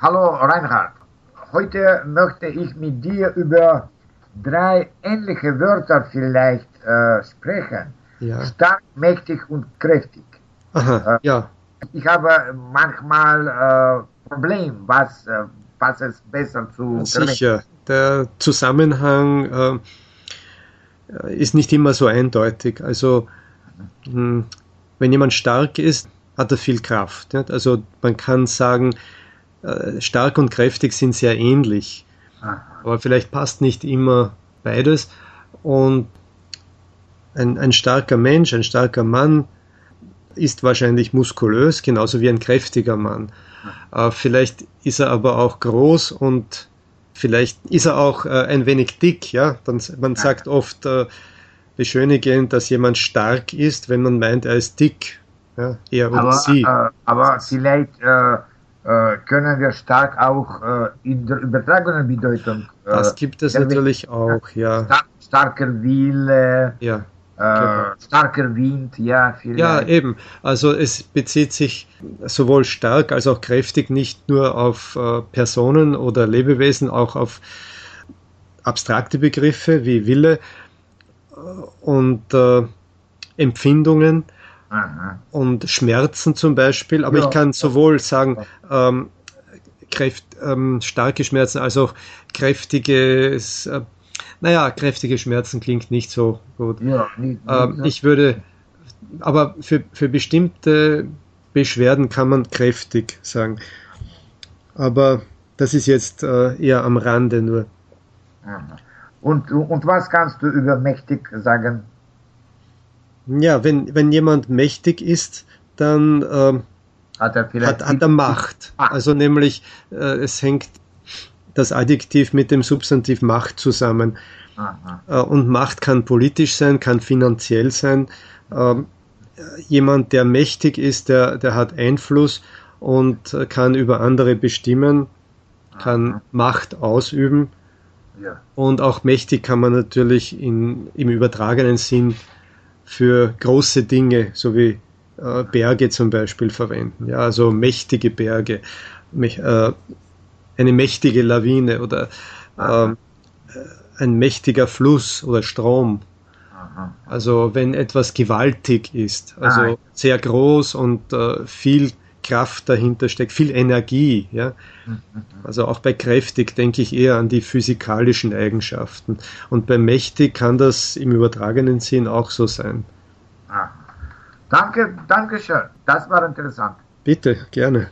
hallo Reinhard. Heute möchte ich mit dir über drei ähnliche Wörter vielleicht äh, sprechen. Ja. Stark, mächtig und kräftig. Aha, Äh, ja. Ich habe manchmal äh, Problem, was, äh, was es besser zu Sicher. Der Zusammenhang äh, ist nicht immer so eindeutig. Also, mh, wenn jemand stark ist, hat er viel Kraft. Nicht? Also, man kann sagen, äh, stark und kräftig sind sehr ähnlich. Aber vielleicht passt nicht immer beides. Und ein, ein starker Mensch, ein starker Mann ist wahrscheinlich muskulös, genauso wie ein kräftiger Mann. Äh, vielleicht ist er aber auch groß und vielleicht ist er auch äh, ein wenig dick. Ja? Dann, man sagt oft äh, beschönigend, dass jemand stark ist, wenn man meint, er ist dick. Ja? Er oder Aber, sie. aber vielleicht können wir stark auch äh, in der übertragenen Bedeutung. Äh, das gibt es natürlich auch, ja. Star starker Wille, ja. äh, Genau. starker Wind, ja, vielleicht. Ja, eben. Also es bezieht sich sowohl stark als auch kräftig nicht nur auf äh, Personen oder Lebewesen, auch auf abstrakte Begriffe wie Wille äh, und äh, Empfindungen Aha. und Schmerzen zum Beispiel. Aber Ja. ich kann sowohl sagen, ähm, kräft, ähm, starke Schmerzen als auch kräftiges, äh, naja, kräftige Schmerzen klingt nicht so gut. Ja, nicht, Ähm, nicht, ich würde, aber für, für bestimmte Beschwerden kann man kräftig sagen. Aber das ist jetzt äh, eher am Rande nur. Und, und was kannst du über mächtig sagen? Ja, wenn, wenn jemand mächtig ist, dann ähm, Hat er vielleicht hat, hat er Macht. Macht. Also nämlich, äh, es hängt das Adjektiv mit dem Substantiv Macht zusammen. Aha. Äh, Und Macht kann politisch sein, kann finanziell sein. Ähm, Jemand, der mächtig ist, der, der hat Einfluss und äh, kann über andere bestimmen, kann Macht ausüben. Ja. Und auch mächtig kann man natürlich in, im übertragenen Sinn für große Dinge, so wie äh, Berge zum Beispiel, verwenden. Ja, also mächtige Berge, mäch- äh, eine mächtige Lawine oder ähm, äh, ein mächtiger Fluss oder Strom. Aha. Also wenn etwas gewaltig ist, also Ah. sehr groß und äh, viel Kraft dahinter steckt, viel Energie, ja. Also auch bei kräftig denke ich eher an die physikalischen Eigenschaften. Und bei mächtig kann das im übertragenen Sinn auch so sein. Aha. Danke, danke schön. Das war interessant. Bitte, gerne.